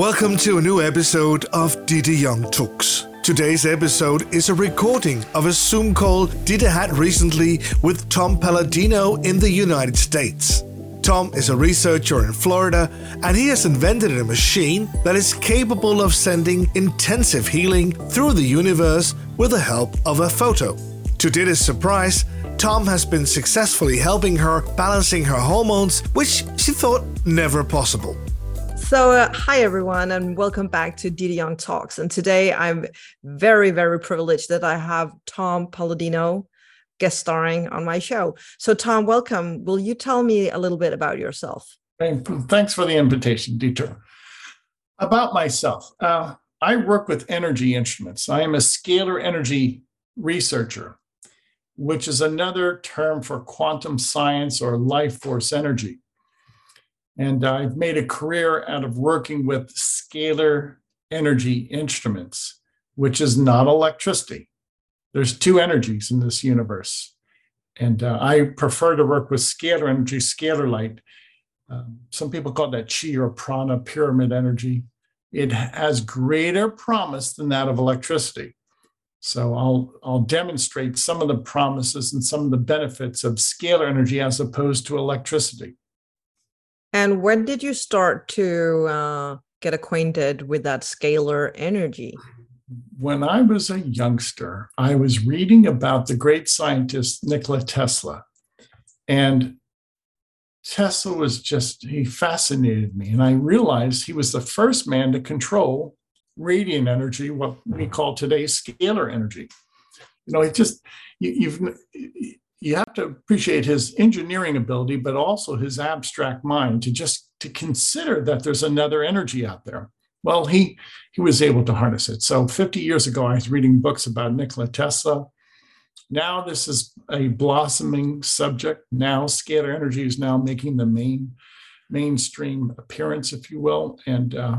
Welcome to a new episode of Didi Young Talks. Today's episode is a recording of a Zoom call Didi had recently with Tom Paladino in the United States. Tom is a researcher in Florida and he has invented a machine that is capable of sending intensive healing through the universe with the help of a photo. To Didi's surprise, Tom has been successfully helping her balancing her hormones, which she thought never possible. So, uh, hi everyone, and welcome back to Didi Young Talks. And today I'm very, very privileged that I have Tom Paladino guest starring on my show. So, Tom, welcome. Will you tell me a little bit about yourself? Thanks for the invitation, Dieter. About myself, uh, I work with energy instruments. I am a scalar energy researcher which is another term for quantum science or life force energy. And I've made a career out of working with scalar energy instruments, which is not electricity. There's two energies in this universe. And uh, I prefer to work with scalar energy, scalar light. Um, some people call that chi or prana, pyramid energy. It has greater promise than that of electricity. So I'll I'll demonstrate some of the promises and some of the benefits of scalar energy as opposed to electricity. And when did you start to uh, get acquainted with that scalar energy? When I was a youngster, I was reading about the great scientist Nikola Tesla. And Tesla was just, he fascinated me. And I realized he was the first man to control radiant energy, what we call today scalar energy. You know, it just you, you've you have to appreciate his engineering ability, but also his abstract mind to just to consider that there's another energy out there. Well, he he was able to harness it. So 50 years ago, I was reading books about Nikola Tesla. Now this is a blossoming subject. Now scalar energy is now making the main mainstream appearance, if you will, and uh,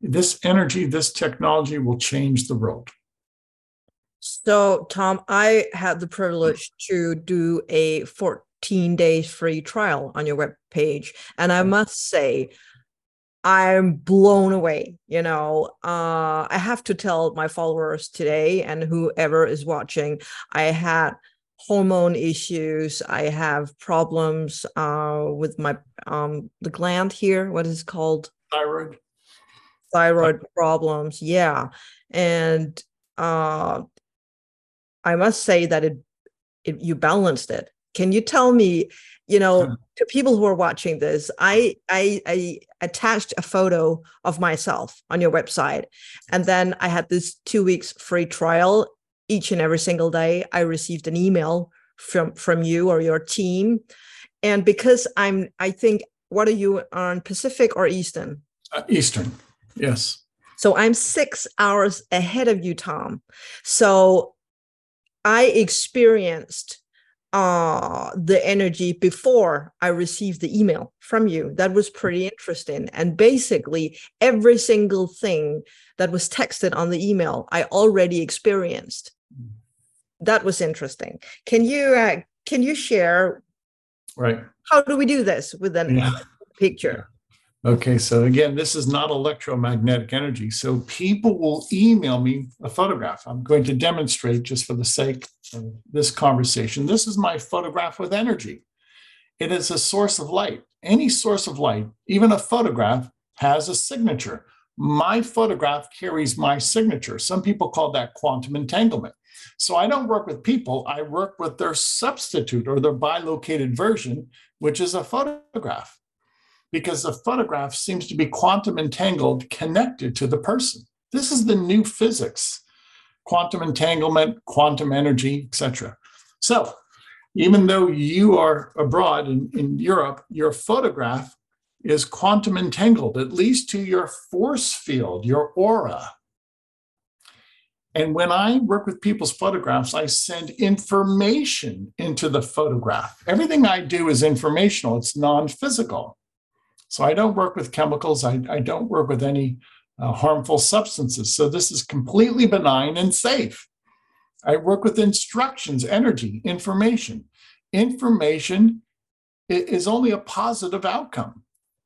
this energy, this technology will change the world. So, Tom, I had the privilege to do a 14 days free trial on your web page, and I must say, I'm blown away. You know, uh, I have to tell my followers today and whoever is watching, I had hormone issues. I have problems uh, with my um, the gland here. What is called? Thyroid thyroid problems yeah and uh i must say that it, it you balanced it. Can you tell me you know to people who are watching this I, I i attached a photo of myself on your website and then i had this two weeks free trial each and every single day. I received an email from from you or your team. And because i'm i think what are you on pacific or eastern? Uh, eastern Yes. So I'm six hours ahead of you, Tom. So I experienced uh, the energy before I received the email from you. That was pretty interesting. And basically, every single thing that was texted on the email, I already experienced. That was interesting. Can you uh, can you share? Right. How do we do this with a yeah. picture? Okay, so again, this is not electromagnetic energy. So people will email me a photograph. I'm going to demonstrate just for the sake of this conversation. This is my photograph with energy. It is a source of light. Any source of light, even a photograph, has a signature. My photograph carries my signature. Some people call that quantum entanglement. So I don't work with people, I work with their substitute or their bilocated version, which is a photograph because the photograph seems to be quantum entangled connected to the person. This is the new physics quantum entanglement, quantum energy, etc. So, even though you are abroad in, in Europe, your photograph is quantum entangled, at least to your force field, your aura. And when I work with people's photographs, I send information into the photograph. Everything I do is informational, it's non physical. So I don't work with chemicals. I, I don't work with any uh, harmful substances. So this is completely benign and safe. I work with instructions, energy, information. Information is only a positive outcome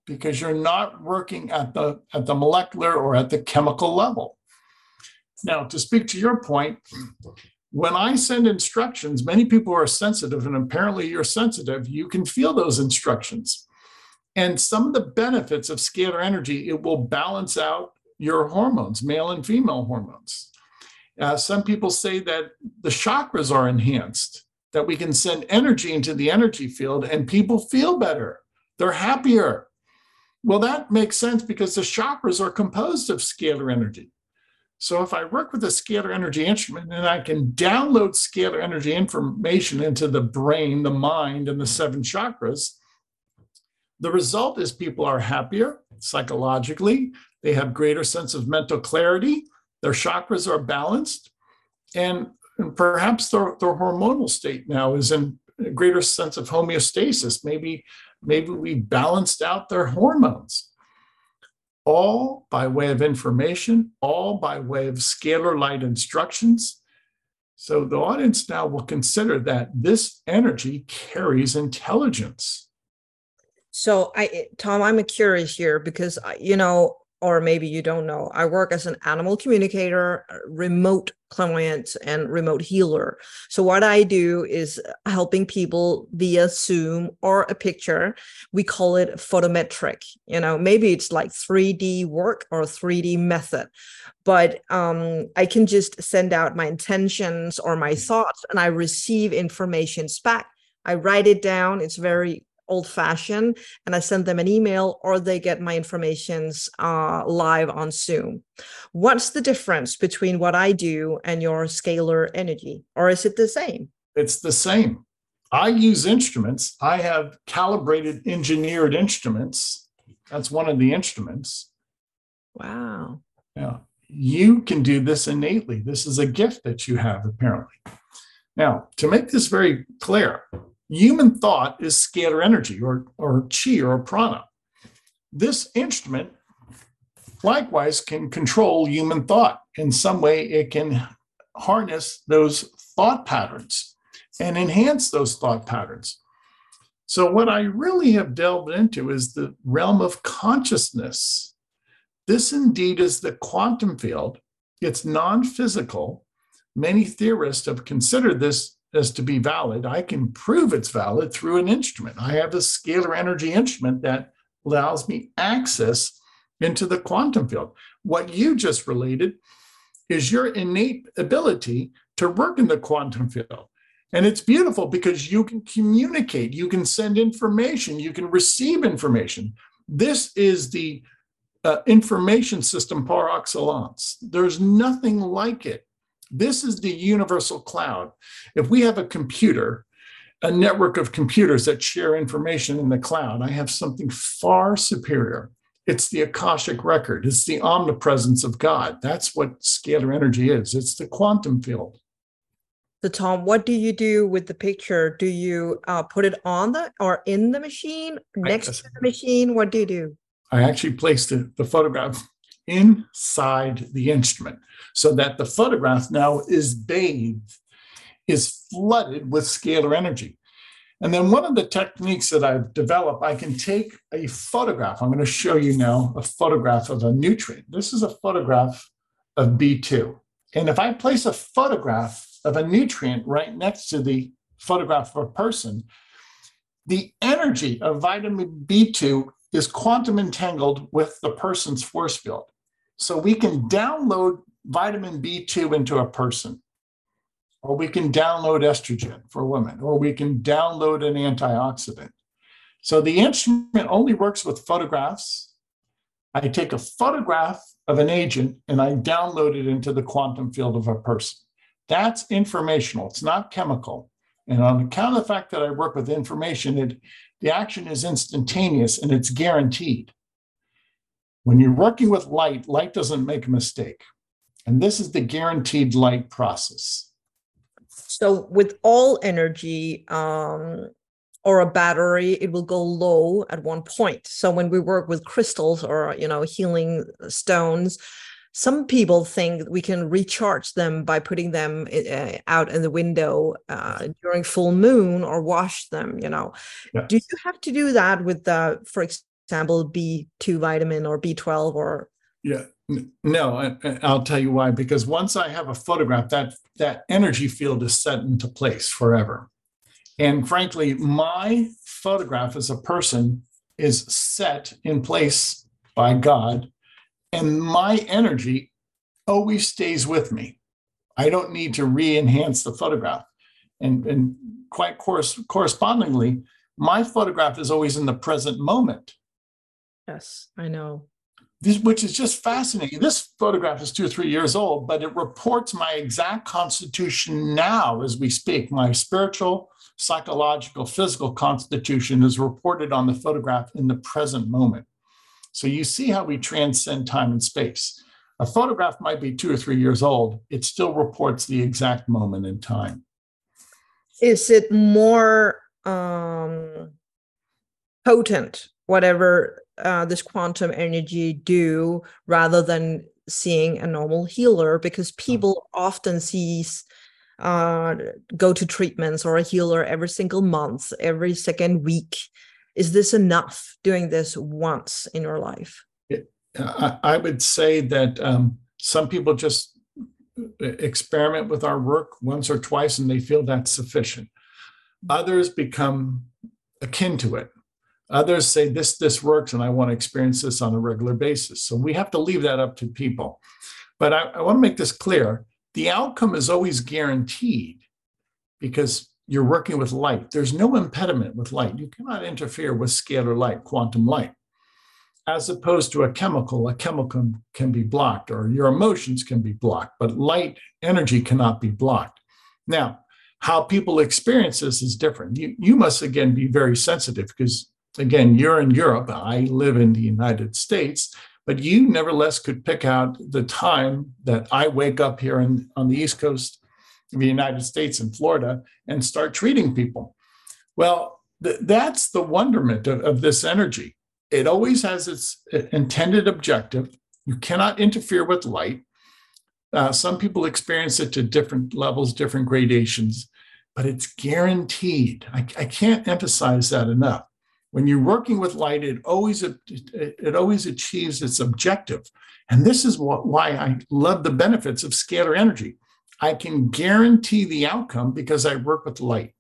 because you're not working at the at the molecular or at the chemical level. Now, to speak to your point, when I send instructions, many people are sensitive, and apparently you're sensitive. You can feel those instructions. And some of the benefits of scalar energy, it will balance out your hormones, male and female hormones. Uh, some people say that the chakras are enhanced, that we can send energy into the energy field and people feel better. They're happier. Well, that makes sense because the chakras are composed of scalar energy. So if I work with a scalar energy instrument and I can download scalar energy information into the brain, the mind, and the seven chakras, the result is people are happier psychologically. They have greater sense of mental clarity. Their chakras are balanced. And, and perhaps their, their hormonal state now is in a greater sense of homeostasis. Maybe, maybe we balanced out their hormones all by way of information, all by way of scalar light instructions. So the audience now will consider that this energy carries intelligence. So I Tom, I'm a curious here because you know or maybe you don't know, I work as an animal communicator, remote client, and remote healer. So, what I do is helping people via Zoom or a picture. We call it photometric. You know, maybe it's like 3D work or 3D method, but um, I can just send out my intentions or my thoughts and I receive information back. I write it down. It's very old fashioned and I send them an email or they get my informations uh, live on Zoom. What's the difference between what I do and your scalar energy? Or is it the same? It's the same. I use instruments. I have calibrated engineered instruments. That's one of the instruments. Wow. Yeah. You can do this innately. This is a gift that you have, apparently. Now, to make this very clear, Human thought is scalar energy or, or chi or prana. This instrument likewise can control human thought. In some way, it can harness those thought patterns and enhance those thought patterns. So, what I really have delved into is the realm of consciousness. This indeed is the quantum field. It's non physical. Many theorists have considered this as to be valid, I can prove it's valid through an instrument. I have a scalar energy instrument that allows me access into the quantum field. What you just related is your innate ability to work in the quantum field. And it's beautiful because you can communicate, you can send information, you can receive information. This is the uh, information system par excellence. There's nothing like it. This is the universal cloud. If we have a computer, a network of computers that share information in the cloud, I have something far superior. It's the Akashic record, it's the omnipresence of God. That's what scalar energy is, it's the quantum field. So, Tom, what do you do with the picture? Do you uh, put it on the or in the machine, next to the machine? What do you do? I actually placed the, the photograph inside the instrument so that the photograph now is bathed, is flooded with scalar energy. And then one of the techniques that I've developed, I can take a photograph. I'm going to show you now a photograph of a nutrient. This is a photograph of B2. And if I place a photograph of a nutrient right next to the photograph of a person, the energy of vitamin B2 is quantum entangled with the person's force field. So we can download vitamin B2 into a person, or we can download estrogen for women, or we can download an antioxidant. So the instrument only works with photographs. I take a photograph of an agent and I download it into the quantum field of a person. That's informational, it's not chemical. And on account of the fact that I work with information, it, the action is instantaneous and it's guaranteed. When you're working with light, light doesn't make a mistake. And this is the guaranteed light process. So, with all energy um, or a battery, it will go low at one point. So, when we work with crystals or you know healing stones, some people think we can recharge them by putting them uh, out in the window uh, during full moon or wash them. You know, yeah. do you have to do that with the, for example, B2 vitamin or B12 or Yeah, no, I'll tell you why. Because once I have a photograph, that that energy field is set into place forever. And frankly, my photograph as a person is set in place by God, and my energy always stays with me. I don't need to re-enhance the photograph. And, and quite course, correspondingly, my photograph is always in the present moment yes, I know. this, which is just fascinating. This photograph is two or three years old, but it reports my exact constitution now as we speak. My spiritual, psychological, physical constitution is reported on the photograph in the present moment. So you see how we transcend time and space. A photograph might be two or three years old, it still reports the exact moment in time. Is it more um, potent, whatever uh, this quantum energy do, rather than seeing a normal healer? Because people often sees uh, go to treatments or a healer every single month, every second week. Is this enough doing this once in your life? I, I would say that um, some people just uh, experiment with our work once or twice and they feel that's sufficient. Others become akin to it. Others say this this works and I want to experience this on a regular basis. So we have to leave that up to people. But I, I want to make this clear: the outcome is always guaranteed because you're working with light. There's no impediment with light. You cannot interfere with scalar light, quantum light as opposed to a chemical, a chemical can be blocked or your emotions can be blocked, but light energy cannot be blocked. Now, how people experience this is different. You, you must again be very sensitive because, again, you're in Europe, I live in the United States, but you nevertheless could pick out the time that I wake up here in, on the East Coast of the United States in Florida and start treating people. Well, th- that's the wonderment of, of this energy it always has its intended objective. You cannot interfere with light. Uh, some people experience it to different levels, different gradations, but it's guaranteed. I, I can't emphasize that enough. When you're working with light, it always it, always achieves its objective, and this is what, why I love the benefits of scalar energy. I can guarantee the outcome because I work with light.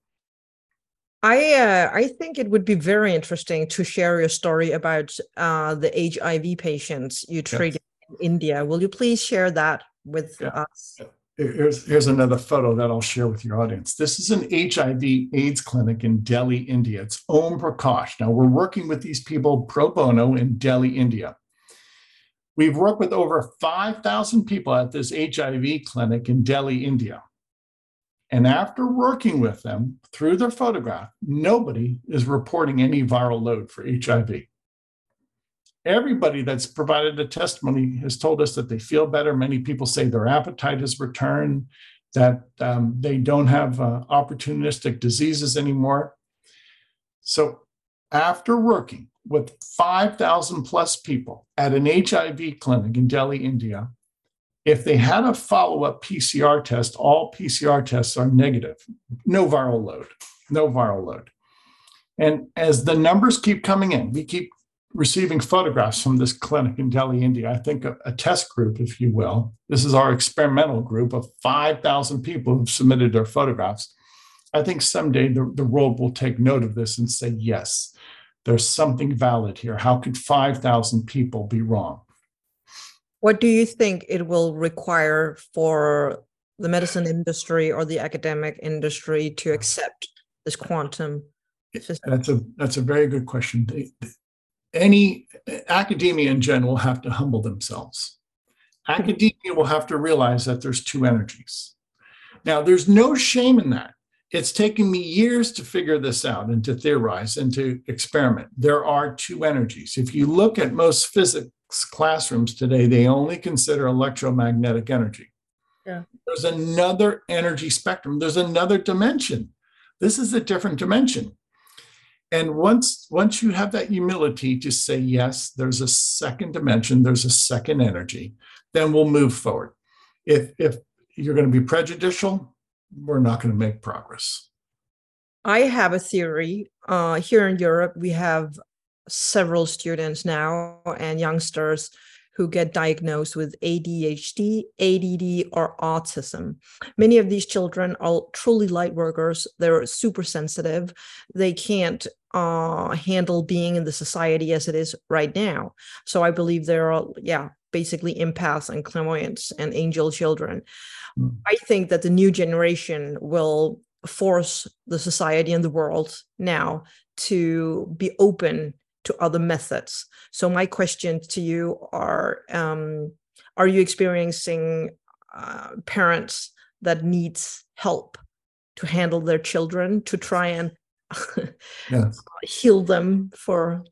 I uh, I think it would be very interesting to share your story about uh, the HIV patients you treated in India. Will you please share that with Yeah. us? Here's, here's another photo that I'll share with your audience. This is an HIV AIDS clinic in Delhi, India. It's Om Prakash. Now, we're working with these people pro bono in Delhi, India. We've worked with over 5,000 people at this HIV clinic in Delhi, India. And after working with them through their photograph, nobody is reporting any viral load for HIV. Everybody that's provided a testimony has told us that they feel better. Many people say their appetite has returned, that um, they don't have uh, opportunistic diseases anymore. So, after working with 5,000 plus people at an HIV clinic in Delhi, India, if they had a follow up PCR test, all PCR tests are negative, no viral load, no viral load. And as the numbers keep coming in, we keep receiving photographs from this clinic in Delhi, India. I think a, a test group, if you will. This is our experimental group of 5,000 people who've submitted their photographs. I think someday the, the world will take note of this and say, yes, there's something valid here. How could 5,000 people be wrong? What do you think it will require for the medicine industry or the academic industry to accept this quantum system? That's a that's a very good question. Any academia in general have to humble themselves. Academia will have to realize that there's two energies. Now, there's no shame in that. It's taken me years to figure this out and to theorize and to experiment. There are two energies. If you look at most physics classrooms today, they only consider electromagnetic energy. Yeah. There's another energy spectrum, there's another dimension. This is a different dimension. And once once you have that humility to say yes, there's a second dimension, there's a second energy, then we'll move forward. If if you're going to be prejudicial, we're not going to make progress. I have a theory. Uh, here in Europe, we have several students now and youngsters who get diagnosed with ADHD, ADD, or autism. Many of these children are truly light workers. They're super sensitive. They can't uh, handle being in the society as it is right now. So I believe there are, yeah, basically empaths and clairvoyants and angel children. Mm. I think that the new generation will force the society and the world now to be open to other methods. So my questions to you are: um, Are you experiencing uh, parents that needs help to handle their children to try and yes. heal them for?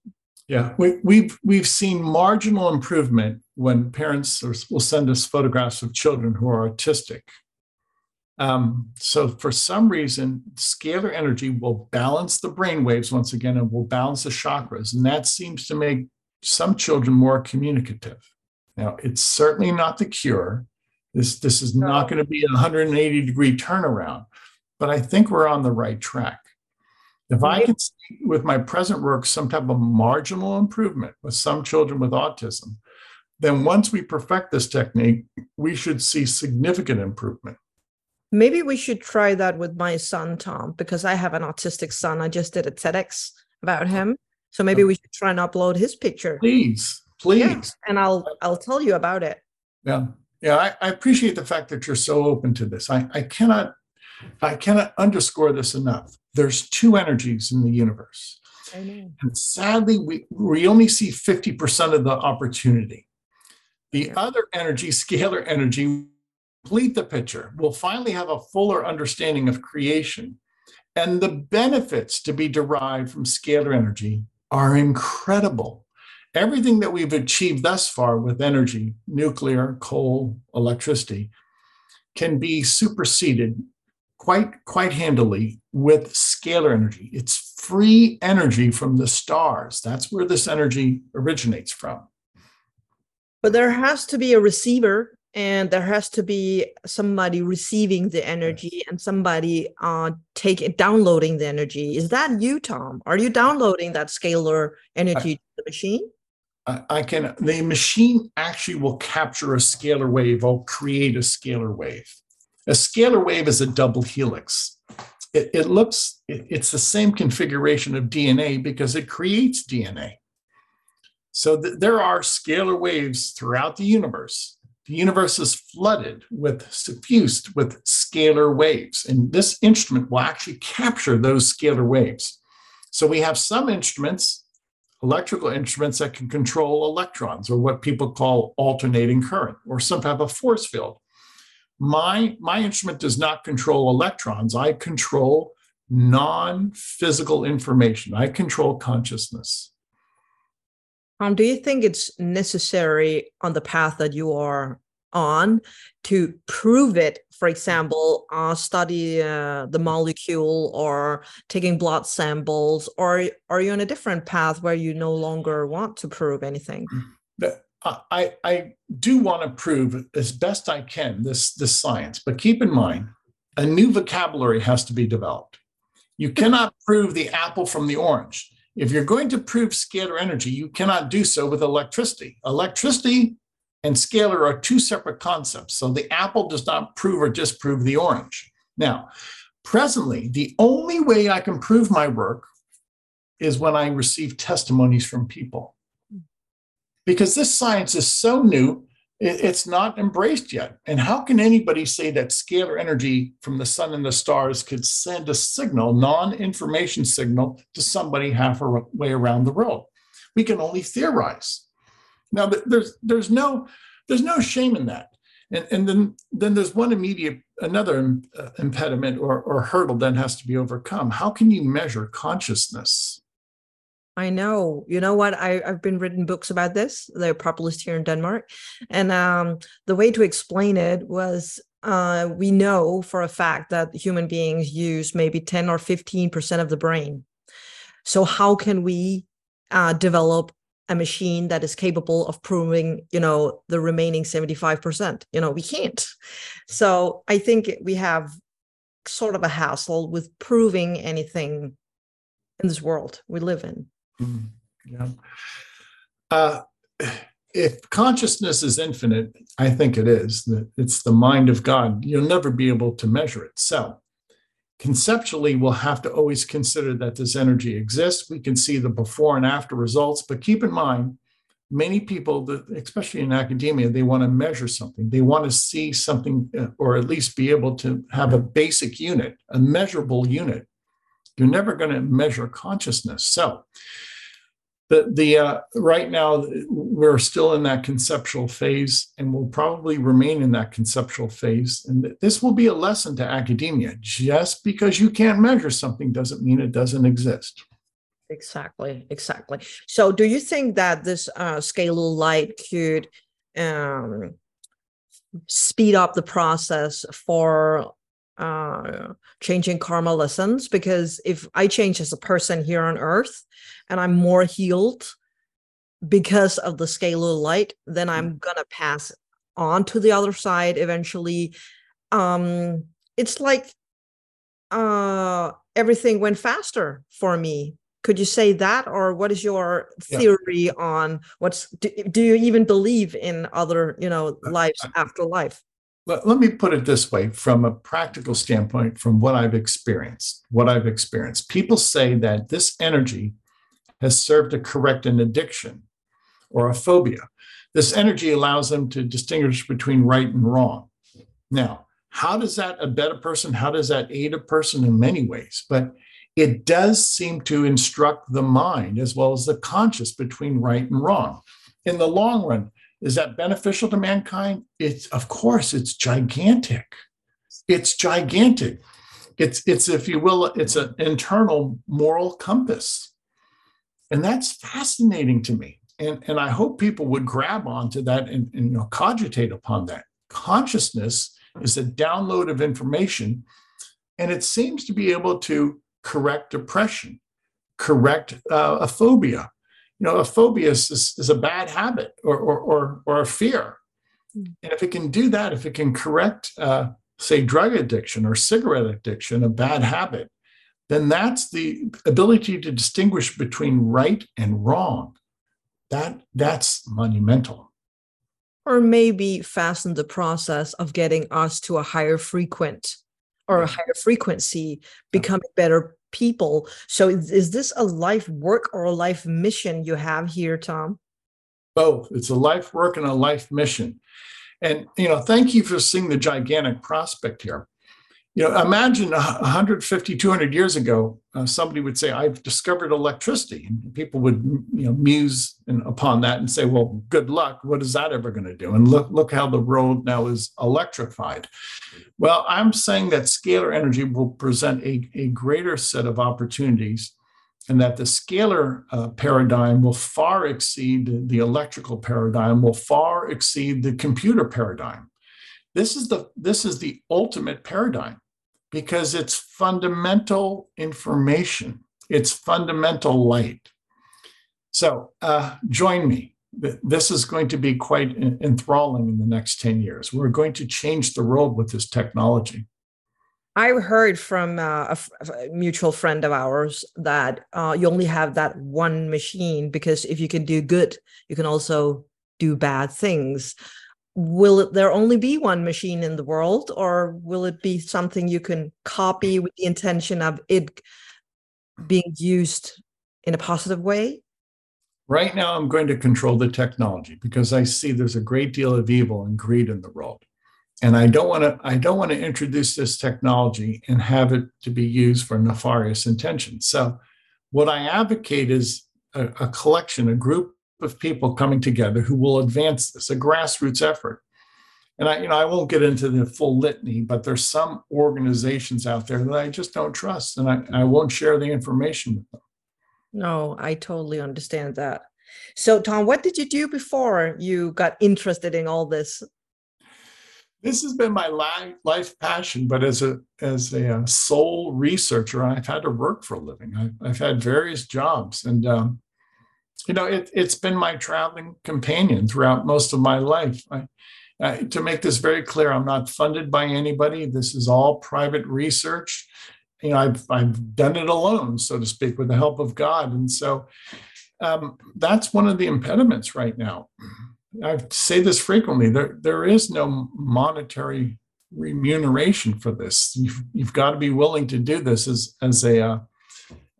Yeah, we, we've we've seen marginal improvement when parents will send us photographs of children who are autistic um, so for some reason, scalar energy will balance the brain waves once again and will balance the chakras. And that seems to make some children more communicative. Now, it's certainly not the cure. This, this is not going to be a 180 degree turnaround, but I think we're on the right track. If I can see with my present work some type of marginal improvement with some children with autism, then once we perfect this technique, we should see significant improvement. Maybe we should try that with my son, Tom, because I have an autistic son. I just did a TEDx about him. So maybe we should try and upload his picture. Please, please. Yeah, and I'll I'll tell you about it. Yeah. Yeah. I, I appreciate the fact that you're so open to this. I, I cannot I cannot underscore this enough. There's two energies in the universe. And sadly, we, we only see 50% of the opportunity. The yeah. other energy, scalar energy, complete the picture, we'll finally have a fuller understanding of creation. And the benefits to be derived from scalar energy are incredible. Everything that we've achieved thus far with energy, nuclear, coal, electricity, can be superseded quite quite handily with scalar energy. It's free energy from the stars. That's where this energy originates from. But there has to be a receiver and there has to be somebody receiving the energy and somebody uh taking downloading the energy. Is that you tom? Are you downloading that scalar energy I, to the machine? I, I can the machine actually will capture a scalar wave. Or create a scalar wave. A scalar wave is a double helix. It, it looks it, it's the same configuration of dna because it creates dna so th- there are scalar waves throughout the universe the universe is flooded with, suffused with scalar waves. And this instrument will actually capture those scalar waves. So we have some instruments, electrical instruments, that can control electrons or what people call alternating current or some type of force field. My, my instrument does not control electrons. I control non physical information, I control consciousness. Um, do you think it's necessary on the path that you are on to prove it? For example, uh, study uh, the molecule or taking blood samples, or are you on a different path where you no longer want to prove anything? I, I do want to prove as best I can this, this science, but keep in mind, a new vocabulary has to be developed. You cannot prove the apple from the orange if you're going to prove scalar energy, you cannot do so with electricity. Electricity and scalar are two separate concepts. So the apple does not prove or disprove the orange. Now, presently, the only way I can prove my work is when I receive testimonies from people. Because this science is so new, it's not embraced yet. And how can anybody say that scalar energy from the sun and the stars could send a signal, non information signal, to somebody halfway around the world? We can only theorize. Now, there's, there's, no, there's no shame in that. And, and then, then there's one immediate, another uh, impediment or, or hurdle that has to be overcome. How can you measure consciousness? I know. You know what? I, I've been written books about this. They're published here in Denmark. And um, the way to explain it was uh, we know for a fact that human beings use maybe 10 or 15% of the brain. So, how can we uh, develop a machine that is capable of proving, you know, the remaining 75%? You know, we can't. So, I think we have sort of a hassle with proving anything in this world we live in. Mm-hmm. Yeah. Uh, if consciousness is infinite, I think it is, that it's the mind of God, you'll never be able to measure it. So, conceptually, we'll have to always consider that this energy exists. We can see the before and after results, but keep in mind, many people, especially in academia, they want to measure something. They want to see something, uh, or at least be able to have a basic unit, a measurable unit. You're never going to measure consciousness. So, the the uh, right now we're still in that conceptual phase and we'll probably remain in that conceptual phase. And this will be a lesson to academia. Just because you can't measure something doesn't mean it doesn't exist. Exactly exactly. So do you think that this uh, scalar light could um, speed up the process for uh, changing karma lessons because if I change as a person here on earth and I'm more healed because of the scalar light, then I'm mm. gonna pass on to the other side eventually. Um, it's like uh, everything went faster for me. Could you say that, or what is your theory yeah. on what's? Do, do you even believe in other, you know, lives after life? Let, let me put it this way from a practical standpoint, from what I've experienced, what I've experienced. People say that this energy has served to correct an addiction or a phobia. This energy allows them to distinguish between right and wrong. Now, how does that abet a person? How does that aid a person in many ways? But it does seem to instruct the mind as well as the conscious between right and wrong. In the long run, is that beneficial to mankind? It's of course it's gigantic. It's gigantic. It's it's if you will, it's an internal moral compass. And that's fascinating to me. And, and I hope people would grab onto that and, and you know, cogitate upon that. Consciousness is a download of information, and it seems to be able to correct depression, correct uh, a phobia, you know, a phobia is, is, a bad habit or, or, or, or a fear. Hmm. And if it can do that, if it can correct, uh, say, drug addiction or cigarette addiction, a bad habit, then that's the ability to distinguish between right and wrong. That that's monumental. Or maybe fasten the process of getting us to a higher frequent or a higher frequency, becoming better people. So is, is this a life work or a life mission you have here, Tom? Both. It's a life work and a life mission. And, you know, thank you for seeing the gigantic prospect here you know, imagine 150, 200 years ago, uh, somebody would say, I've discovered electricity. And people would, you know, muse in, upon that and say, well, good luck. What is that ever going to do? And look, look how the world now is electrified. Well, I'm saying that scalar energy will present a, a greater set of opportunities and that the scalar uh, paradigm will far exceed the electrical paradigm, will far exceed the computer paradigm. This is the, this is the ultimate paradigm because it's fundamental information, it's fundamental light. So uh, join me. This is going to be quite enthralling in the next 10 years. We're going to change the world with this technology. I heard from uh, a, mutual friend of ours that uh, you only have that one machine because if you can do good, you can also do bad things will it, there only be one machine in the world or will it be something you can copy with the intention of it being used in a positive way? Right now i'm going to control the technology because i see there's a great deal of evil and greed in the world. And i don't want to i don't want to introduce this technology and have it to be used for nefarious intentions. So what i advocate is a, a collection a group of people coming together who will advance this, a grassroots effort. And I, you know, I won't get into the full litany, but there's some organizations out there that I just don't trust, and I, I won't share the information with them. No, I totally understand that. So, Tom, what did you do before you got interested in all this? This has been my life, life passion, but as a as a uh, soul researcher, I've had to work for a living. I've, I've had various jobs, and um, you know, it, has been my traveling companion throughout most of my life. I, uh, to make this very clear, I'm not funded by anybody. This is all private research. You know, I've I've done it alone, so to speak, with the help of God. And so, Um, that's one of the impediments right now. I say this frequently. There, there is no monetary remuneration for this. You've, you've got to be willing to do this as as a uh,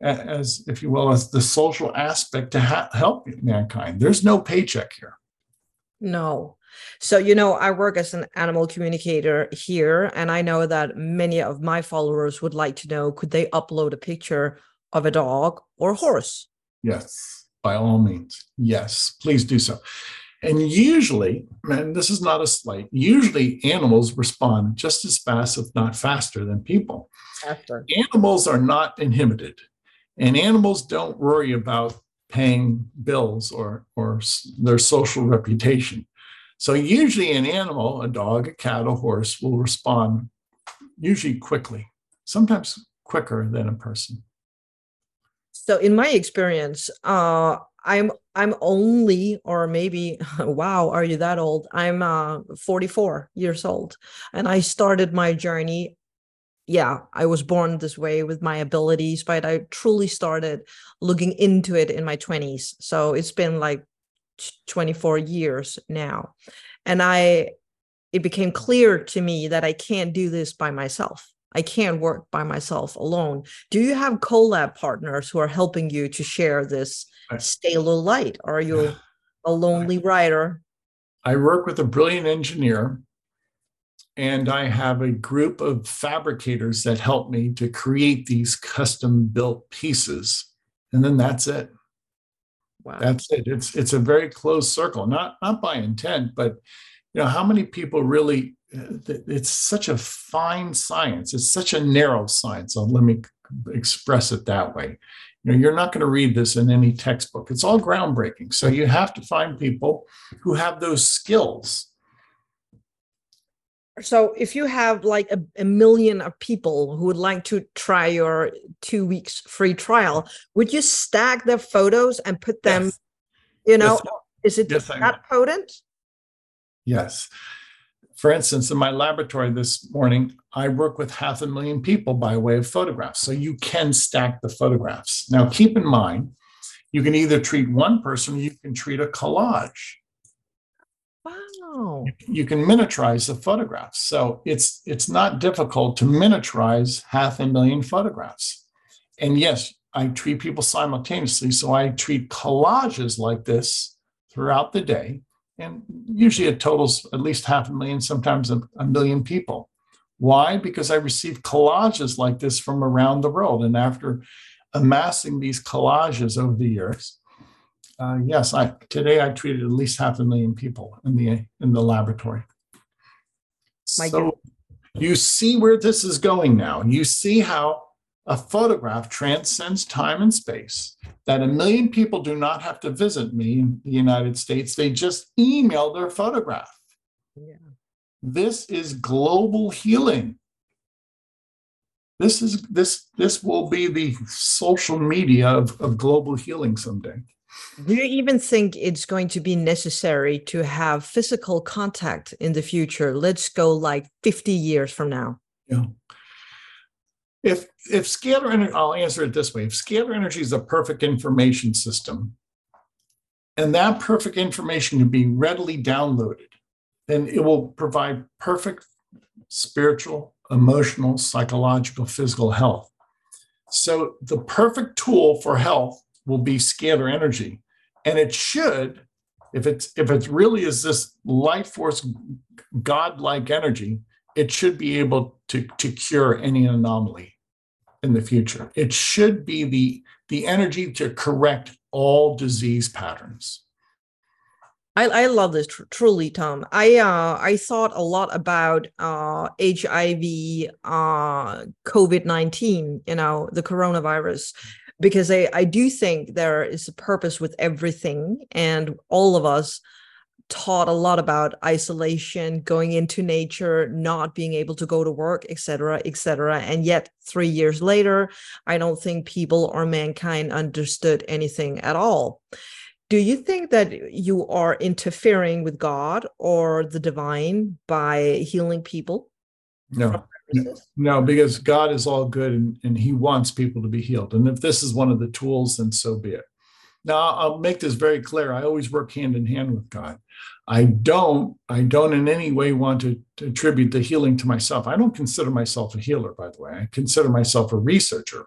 as if you will as the social aspect to ha- help mankind. There's no paycheck here. No. So, you know, I work as an animal communicator here, and I know that many of my followers would like to know could they upload a picture of a dog or a horse? Yes, by all means. Yes, please do so. And usually, and this is not a slight, usually animals respond just as fast, if not faster, than people. Faster. Animals are not inhibited, and animals don't worry about paying bills or, or their social reputation. So, usually, an animal, a dog, a cat, a horse, will respond usually quickly, sometimes quicker than a person. So, in my experience, uh, I'm I'm only or maybe wow are you that old I'm uh 44 years old and I started my journey yeah I was born this way with my abilities but I truly started looking into it in my 20s so it's been like 24 years now and I it became clear to me that I can't do this by myself I can't work by myself alone. Do you have collab partners who are helping you to share this stay light? Are you a lonely writer? I work with a brilliant engineer, and I have a group of fabricators that help me to create these custom built pieces. And then that's it. Wow. That's it. It's it's a very closed circle, not not by intent, but you know how many people really uh, it's such a fine science. It's such a narrow science. So let me express it that way. You know, you're not going to read this in any textbook. It's all groundbreaking. So you have to find people who have those skills. So if you have like a, a million of people who would like to try your two weeks free trial, would you stack their photos and put them, yes. you know, yes. is it yes, that potent? Yes for instance, in my laboratory this morning, I work with half a million people by way of photographs. So you can stack the photographs. Now, keep in mind, you can either treat one person or you can treat a collage. You can miniaturize the photographs. So it's it's not difficult to miniaturize half a million photographs. And yes, I treat people simultaneously. So I treat collages like this throughout the day and usually it totals at least half a million, sometimes a, a, million people. Why? Because I receive collages like this from around the world. And after amassing these collages over the years, uh, yes, I today I treated at least half a million people in the in the laboratory. My so God. you see where this is going now. You see how a photograph transcends time and space, that a million people do not have to visit me in the United States. They just email their photograph. Yeah. This is global healing. This is this this will be the social media of, of global healing someday. Do you even think it's going to be necessary to have physical contact in the future? Let's go like 50 years from now. Yeah if if scalar energy, I'll answer it this way: if scalar energy is a perfect information system, and that perfect information can be readily downloaded, then it will provide perfect spiritual, emotional, psychological, physical health. So the perfect tool for health will be scalar energy, and it should, if it's if it really is this life force, godlike energy, it should be able to to cure any anomaly in the future. It should be the, the energy to correct all disease patterns. I, I love this tr- truly, Tom. I uh, I thought a lot about uh, HIV, uh, COVID nineteen, you know, the coronavirus, because I I do think there is a purpose with everything, and all of us taught a lot about isolation, going into nature, not being able to go to work, etc., etc. And yet, three years later, I don't think people or mankind understood anything at all. Do you think that you are interfering with God or the divine by healing people? No. No, because God is all good and, and He wants people to be healed. And if this is one of the tools, then so be it. Now, I'll make this very clear. I always work hand in hand with God. I don't, I don't in any way want to, to attribute the healing to myself. I don't consider myself a healer, by the way. I consider myself a researcher.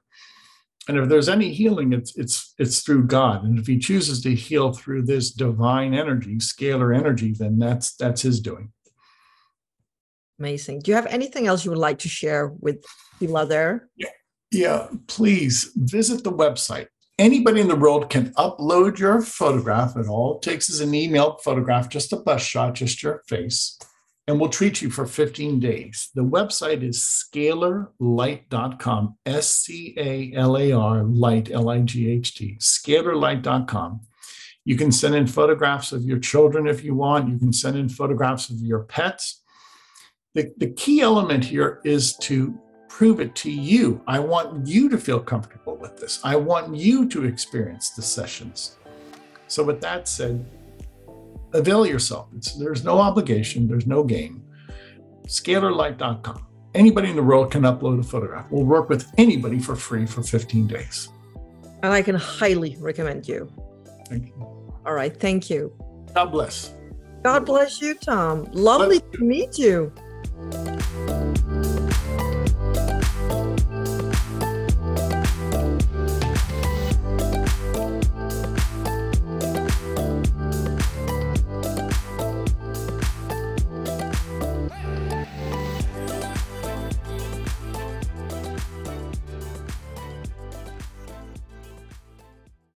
And if there's any healing, it's it's it's through God. And if He chooses to heal through this divine energy, scalar energy, then that's that's His doing. Amazing. Do you have anything else you would like to share with people out there? Yeah, yeah. Please visit the website anybody in the world can upload your photograph. It all it takes is an email photograph, just a bus shot, just your face, and we'll treat you for 15 days. The website is scalarlight.com, S C A L A R light, L I G H T, scalarlight.com. You can send in photographs of your children if you want. You can send in photographs of your pets. The, the key element here is to prove it to you. I want you to feel comfortable with this. I want you to experience the sessions. So, with that said, avail yourself. It's, there's no obligation, there's no game. Scalarlight.com. Anybody in the world can upload a photograph. We'll work with anybody for free for 15 days. And I can highly recommend you. Thank you. All right. Thank you. God bless. God bless you, Tom. Lovely to meet you. Bye.